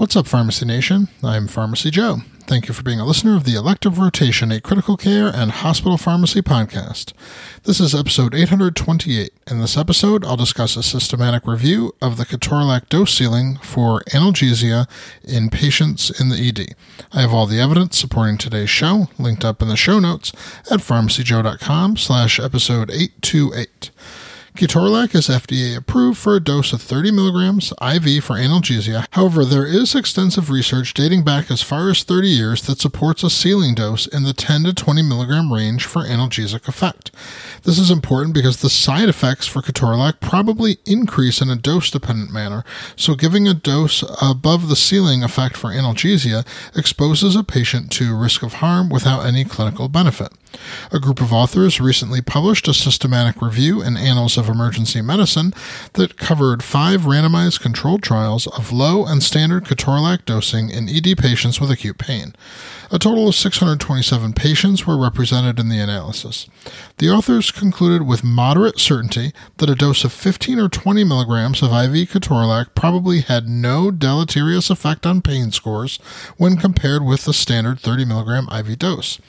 What's up, Pharmacy Nation? I'm Pharmacy Joe. Thank you for being a listener of the Elective Rotation, a critical care and hospital pharmacy podcast. This is episode 828. In this episode, I'll discuss a systematic review of the ketorolac dose ceiling for analgesia in patients in the ED. I have all the evidence supporting today's show linked up in the show notes at pharmacyjoe.com slash episode 828. Ketorolac is FDA approved for a dose of 30 milligrams IV for analgesia. However, there is extensive research dating back as far as 30 years that supports a ceiling dose in the 10 to 20 milligram range for analgesic effect. This is important because the side effects for ketorolac probably increase in a dose dependent manner, so giving a dose above the ceiling effect for analgesia exposes a patient to risk of harm without any clinical benefit. A group of authors recently published a systematic review in Annals of Emergency Medicine that covered five randomized controlled trials of low and standard ketorolac dosing in ED patients with acute pain. A total of 627 patients were represented in the analysis. The authors concluded with moderate certainty that a dose of 15 or 20 milligrams of IV ketorolac probably had no deleterious effect on pain scores when compared with the standard 30 milligram IV dose.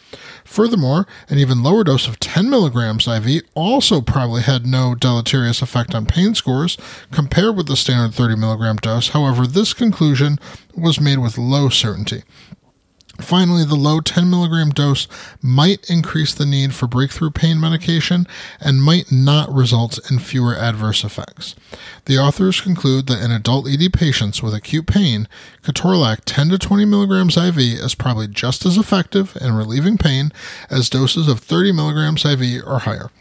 Furthermore, an even lower dose of 10 milligrams IV also probably had no deleterious effect on pain scores compared with the standard 30 milligram dose. However, this conclusion was made with low certainty. Finally, the low 10 milligram dose might increase the need for breakthrough pain medication and might not result in fewer adverse effects. The authors conclude that in adult ED patients with acute pain, ketorolac 10 to 20 milligrams IV is probably just as effective in relieving pain as doses of 30 milligrams IV or higher.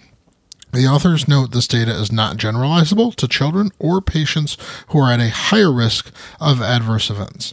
The authors note this data is not generalizable to children or patients who are at a higher risk of adverse events.